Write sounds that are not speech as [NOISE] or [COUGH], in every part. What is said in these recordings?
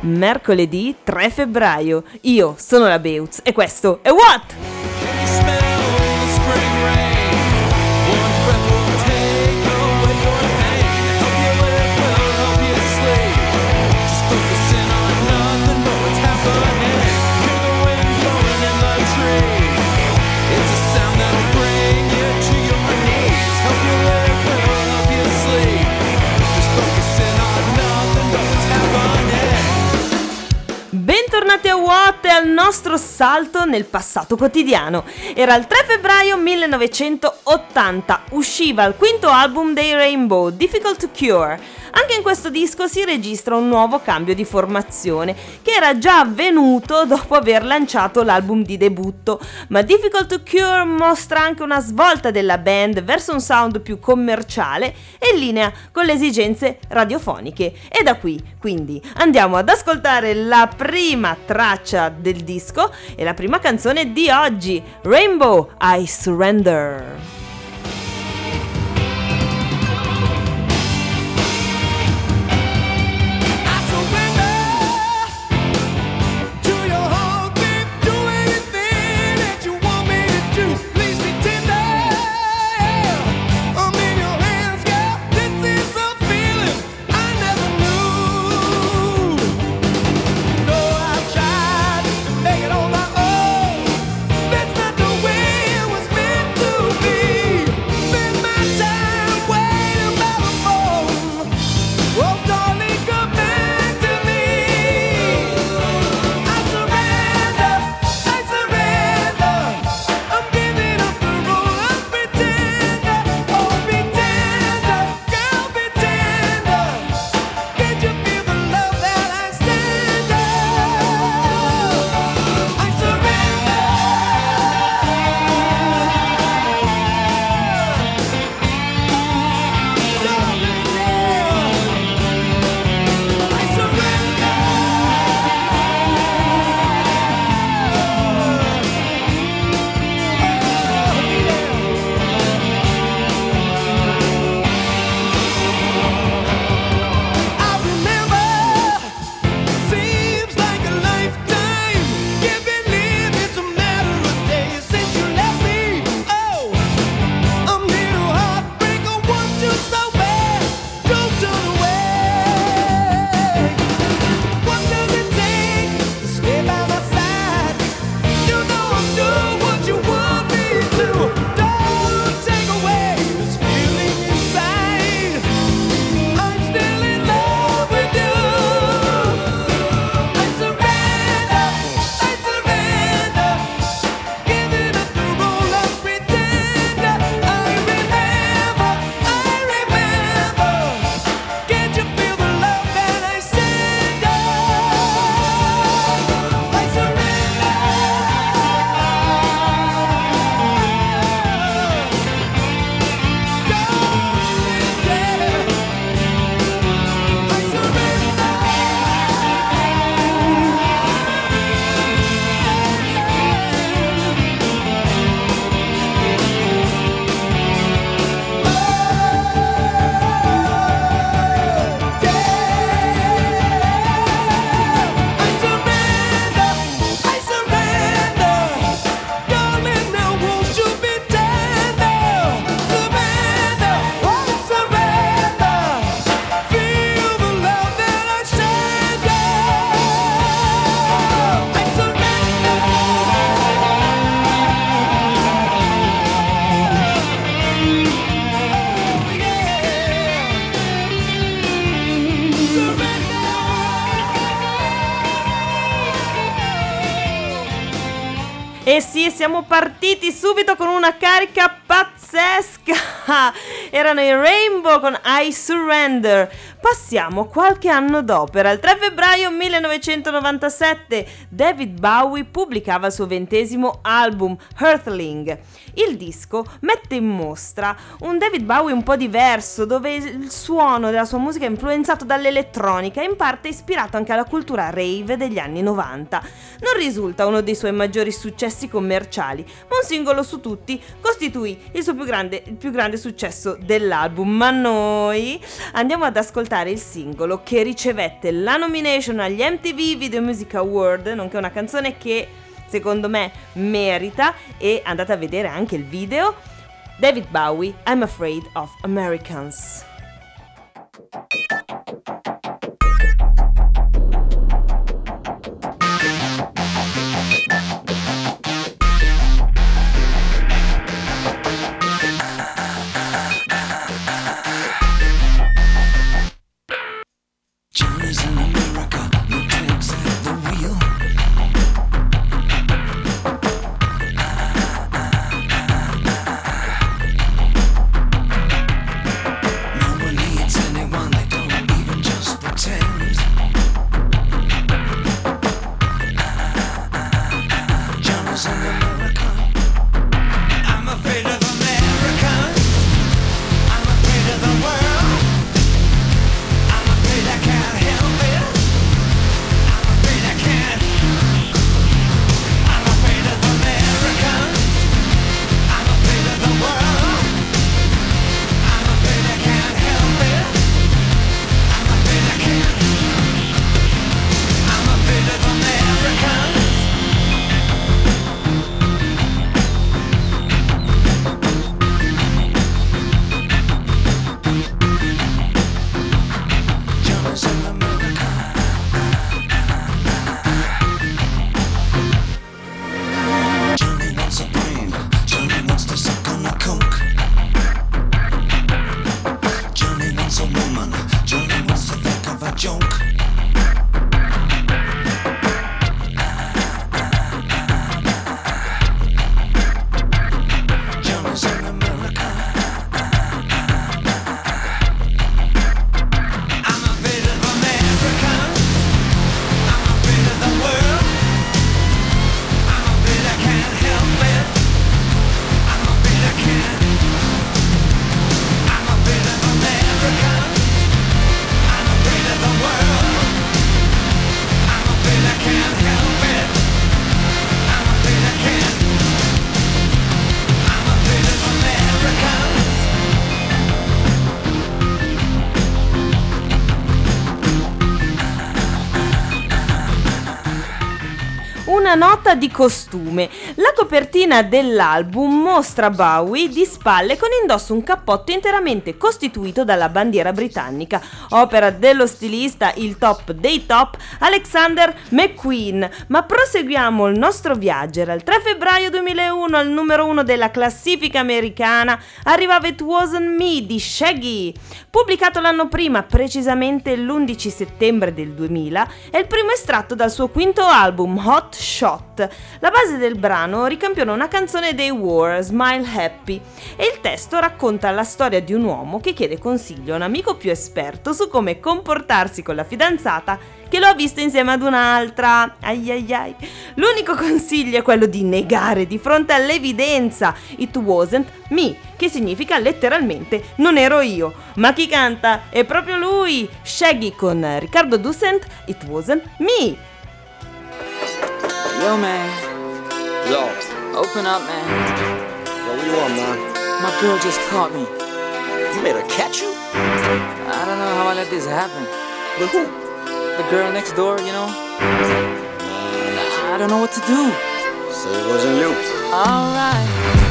mercoledì 3 febbraio. Io sono la Beutz e questo è What? Bentornati a What e al nostro salto nel passato quotidiano. Era il 3 febbraio 1980, usciva il quinto album dei Rainbow, Difficult to Cure. Anche in questo disco si registra un nuovo cambio di formazione, che era già avvenuto dopo aver lanciato l'album di debutto, ma Difficult to Cure mostra anche una svolta della band verso un sound più commerciale e in linea con le esigenze radiofoniche. E da qui, quindi, andiamo ad ascoltare la prima traccia del disco e la prima canzone di oggi, Rainbow I Surrender. Siamo partiti subito con una carica pazzesca! [LAUGHS] Erano i Rainbow con I Surrender. Passiamo qualche anno dopo, era il 3 febbraio 1997, David Bowie pubblicava il suo ventesimo album, Earthling. Il disco mette in mostra un David Bowie un po' diverso, dove il suono della sua musica è influenzato dall'elettronica e in parte ispirato anche alla cultura rave degli anni 90. Non risulta uno dei suoi maggiori successi commerciali, ma un singolo su tutti costituì il suo più grande, più grande successo dell'album. Ma noi andiamo ad ascoltare il singolo che ricevette la nomination agli MTV Video Music Award, nonché una canzone che secondo me merita e andate a vedere anche il video. David Bowie, I'm Afraid of Americans. Una nota di costume. La copertina dell'album mostra Bowie di spalle con indosso un cappotto interamente costituito dalla bandiera britannica, opera dello stilista, il top dei top, Alexander McQueen. Ma proseguiamo il nostro viaggio. Era il 3 febbraio 2001 al numero 1 della classifica americana arrivava It Wasn't Me di Shaggy. Pubblicato l'anno prima, precisamente l'11 settembre del 2000, è il primo estratto dal suo quinto album Hot Shot. La base del brano ricampiona una canzone dei War, Smile Happy, e il testo racconta la storia di un uomo che chiede consiglio a un amico più esperto su come comportarsi con la fidanzata che lo ha visto insieme ad un'altra. Ai ai ai. L'unico consiglio è quello di negare di fronte all'evidenza It wasn't me, che significa letteralmente non ero io. Ma chi canta? È proprio lui! Shaggy con Riccardo Dussent, It wasn't me. Yo man. Yo. Open up man. Yo, what you want, man? My girl just caught me. You made her catch you? I don't know how I let this happen. With who? The girl next door, you know? I don't know what to do. So it wasn't you. Alright.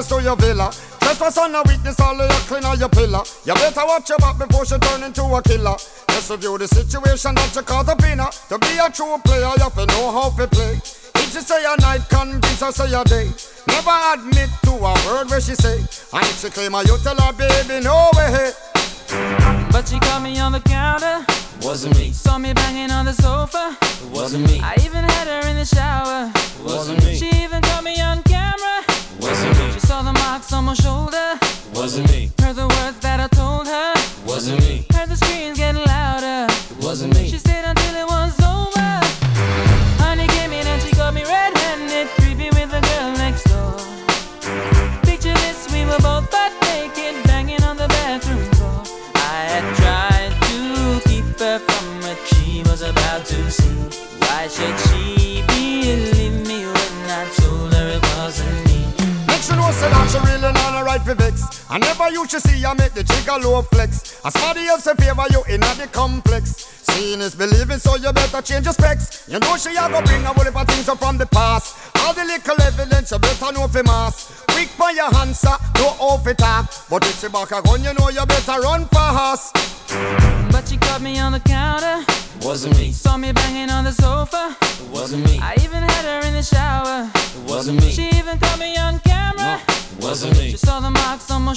Access to your villa? Trespass on a weakness, all of your clean on your pillar. You better watch your back before she turn into a killer. Just review the situation that you caught up in her. To be a true player, you have to know how to play. If she say a night, convince her say a day. Never admit to a word where she say. And if she claim her, you tell her, baby, no way. But she caught me on the counter. Wasn't me. Saw me banging on the sofa. Wasn't me. I even had her in the shower. Wasn't me. She even caught me on camera. Wasn't me. She marks on my shoulder. Wasn't me. Heard the words that I told her. Wasn't me. Heard the screams getting louder. Wasn't me. say life I never you to see I make the trigger low flex. As somebody else in favor you in the complex. Seeing is believing, so you better change your specs. You know she a go bring a whole heap of things up from the past. All the little evidence you better know for mass. Quick by your answer, no off it talk. But if she back a gun, you know you better run fast. But she caught me on the counter. Wasn't me. Saw me banging on the sofa. Wasn't me. I even had her in the shower. Wasn't me. She even caught me on camera. It wasn't me. She saw the marks on my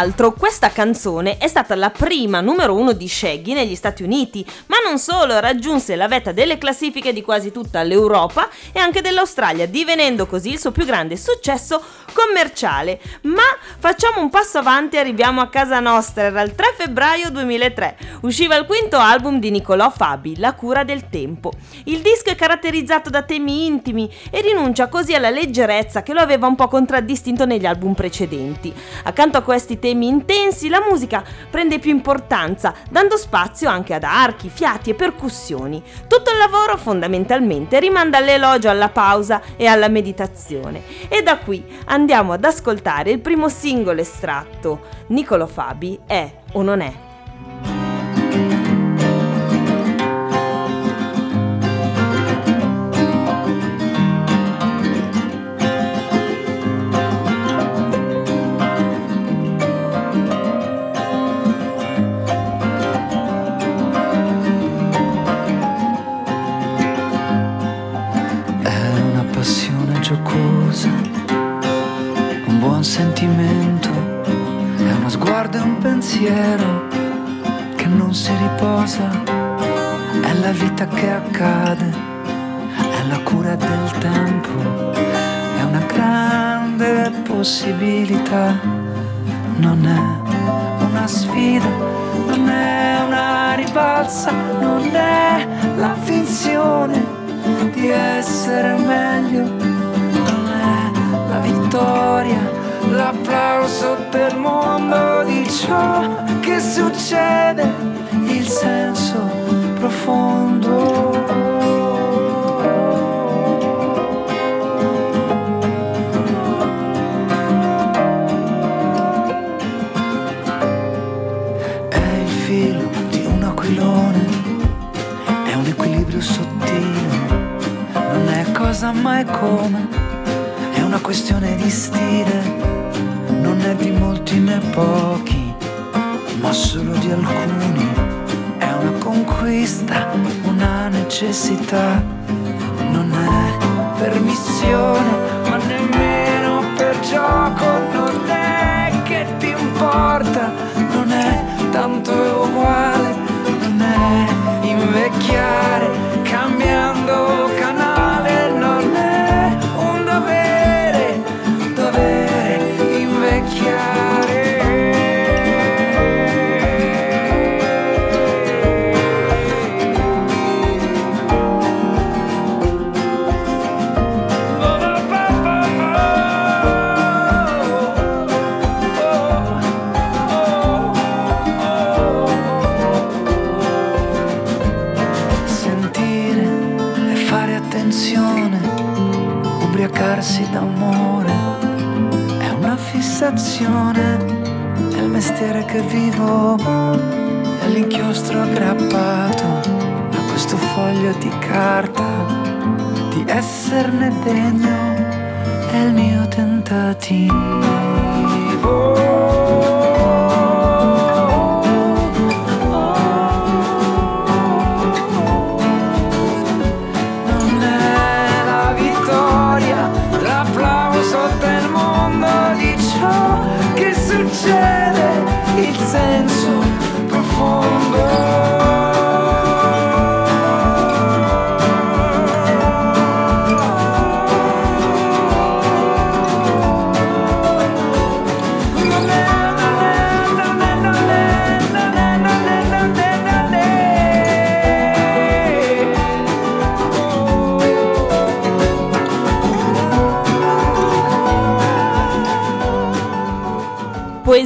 L'altro, questa canzone è stata la prima numero uno di Shaggy negli Stati Uniti, ma non solo, raggiunse la vetta delle classifiche di quasi tutta l'Europa e anche dell'Australia, divenendo così il suo più grande successo commerciale. Ma facciamo un passo avanti e arriviamo a casa nostra, era il 3 febbraio 2003. Usciva il quinto album di Nicolò Fabi, La cura del tempo. Il disco è caratterizzato da temi intimi e rinuncia così alla leggerezza che lo aveva un po' contraddistinto negli album precedenti. Accanto a questi temi intensi, la musica prende più importanza, dando spazio anche ad archi, fiati e percussioni. Tutto il lavoro fondamentalmente rimanda all'elogio, alla pausa e alla meditazione. E da qui andiamo ad ascoltare il primo singolo estratto. Nicolo Fabi è o non? È pensiero che non si riposa, è la vita che accade, è la cura del tempo, è una grande possibilità, non è una sfida, non è una ribalza, non è la finzione di essere meglio, non è la vittoria, l'applauso del mondo di ciò che succede, il senso profondo. È il filo di un aquilone, è un equilibrio sottile, non è cosa mai come, è una questione di stile, non è di molti né pochi, ma solo di alcuni, è una conquista, una necessità, non è permissione, attenzione, ubriacarsi d'amore, è una fissazione, è il mestiere che vivo, è all'inchiostro aggrappato a questo foglio di carta, di esserne degno. È il mio tentativo.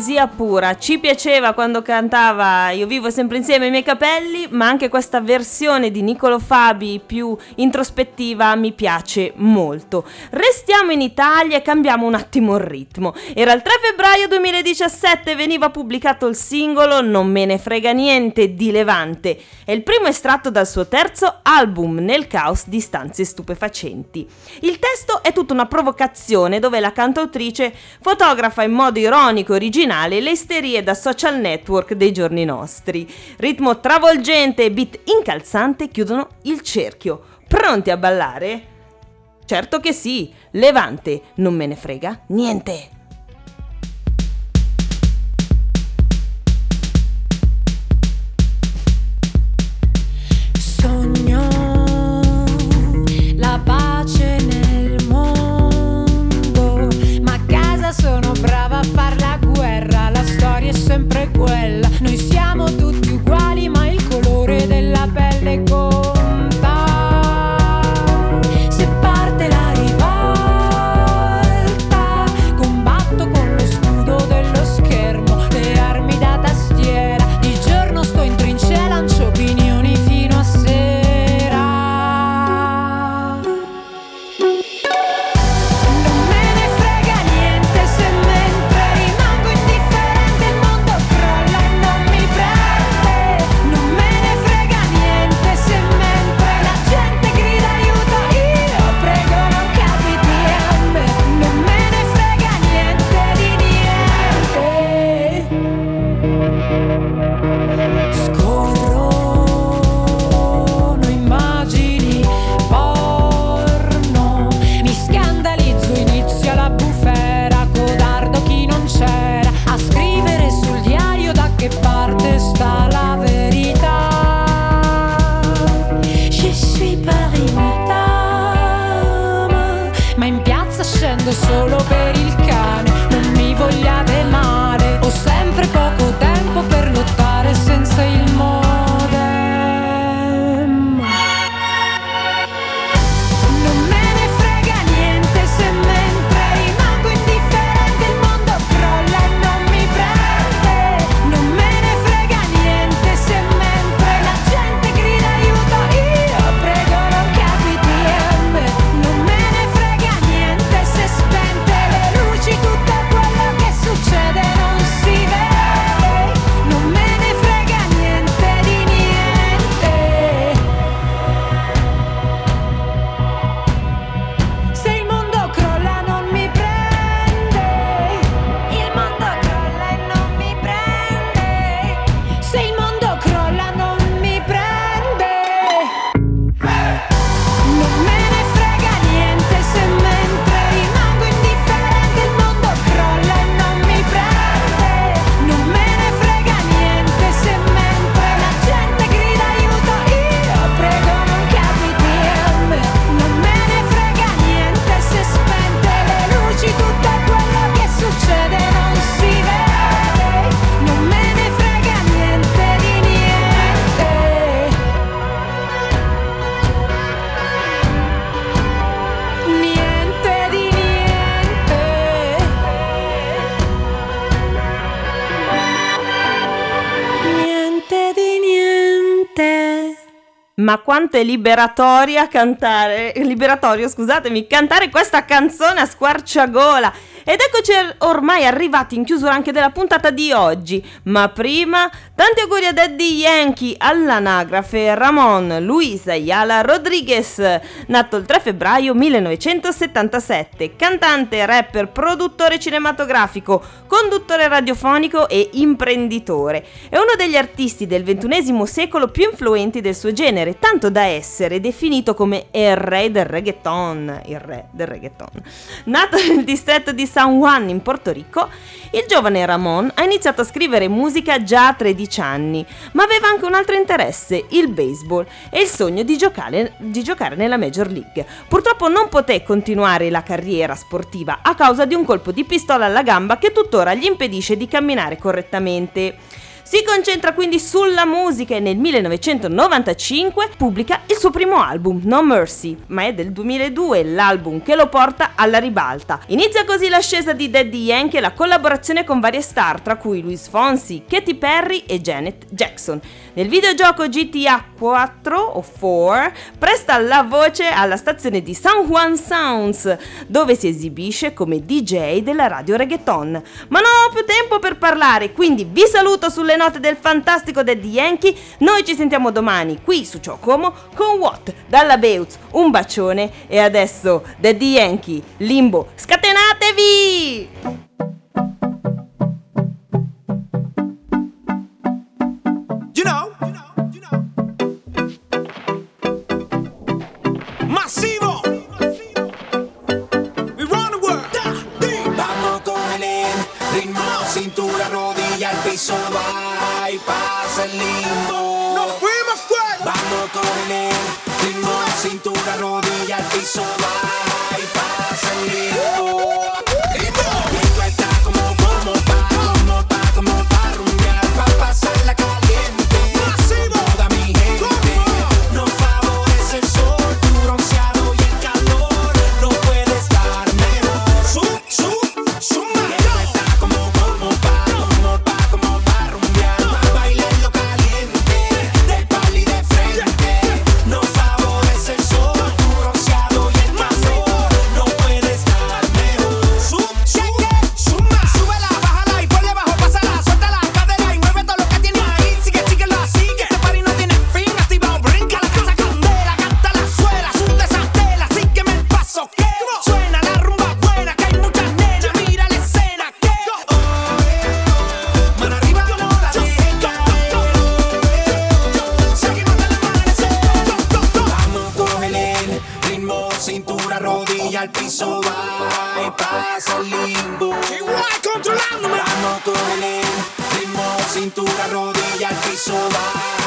Poesia pura, ci piaceva quando cantava Io vivo sempre insieme ai miei capelli, ma anche questa versione di Niccolo Fabi più introspettiva mi piace molto. Restiamo in Italia e cambiamo un attimo il ritmo. Era il 3 febbraio 2017 veniva pubblicato il singolo Non me ne frega niente di Levante. È il primo estratto dal suo terzo album Nel caos di stanze stupefacenti. Il testo è tutta una provocazione dove la cantautrice fotografa in modo ironico e originale le isterie da social network dei giorni nostri. Ritmo travolgente e beat incalzante chiudono il cerchio. Pronti a ballare? Certo che sì, Levante, non me ne frega niente. Ma quanto è liberatoria cantare, liberatorio, scusatemi, cantare questa canzone a squarciagola. Ed eccoci ormai arrivati in chiusura anche della puntata di oggi, ma prima Tanti auguri a Daddy Yankee all'anagrafe Ramon Luis Ayala Rodriguez, nato il 3 febbraio 1977, cantante, rapper, produttore cinematografico, conduttore radiofonico e imprenditore. È uno degli artisti del XXI secolo più influenti del suo genere, tanto da essere definito come il re del reggaeton, il re del reggaeton. Nato nel distretto di San Juan in Porto Rico, il giovane Ramon ha iniziato a scrivere musica già a 13 anni, ma aveva anche un altro interesse, il baseball e il sogno di giocare, di giocare nella Major League. Purtroppo non poté continuare la carriera sportiva a causa di un colpo di pistola alla gamba che tuttora gli impedisce di camminare correttamente. Si concentra quindi sulla musica e nel 1995 pubblica il suo primo album, No Mercy, ma è del 2002 l'album che lo porta alla ribalta. Inizia così l'ascesa di Daddy Yankee e la collaborazione con varie star, tra cui Luis Fonsi, Katy Perry e Janet Jackson. Nel videogioco GTA 4 o 4 presta la voce alla stazione di San Juan Sounds, dove si esibisce come DJ della radio reggaeton. Ma non ho più tempo per parlare, quindi vi saluto sulle note del fantastico Daddy Yankee. Noi ci sentiamo domani qui su Ciocomo con What dalla Beutz. Un bacione e adesso Daddy Yankee, Limbo, scatenatevi! Cintura, rodilla, al piso, va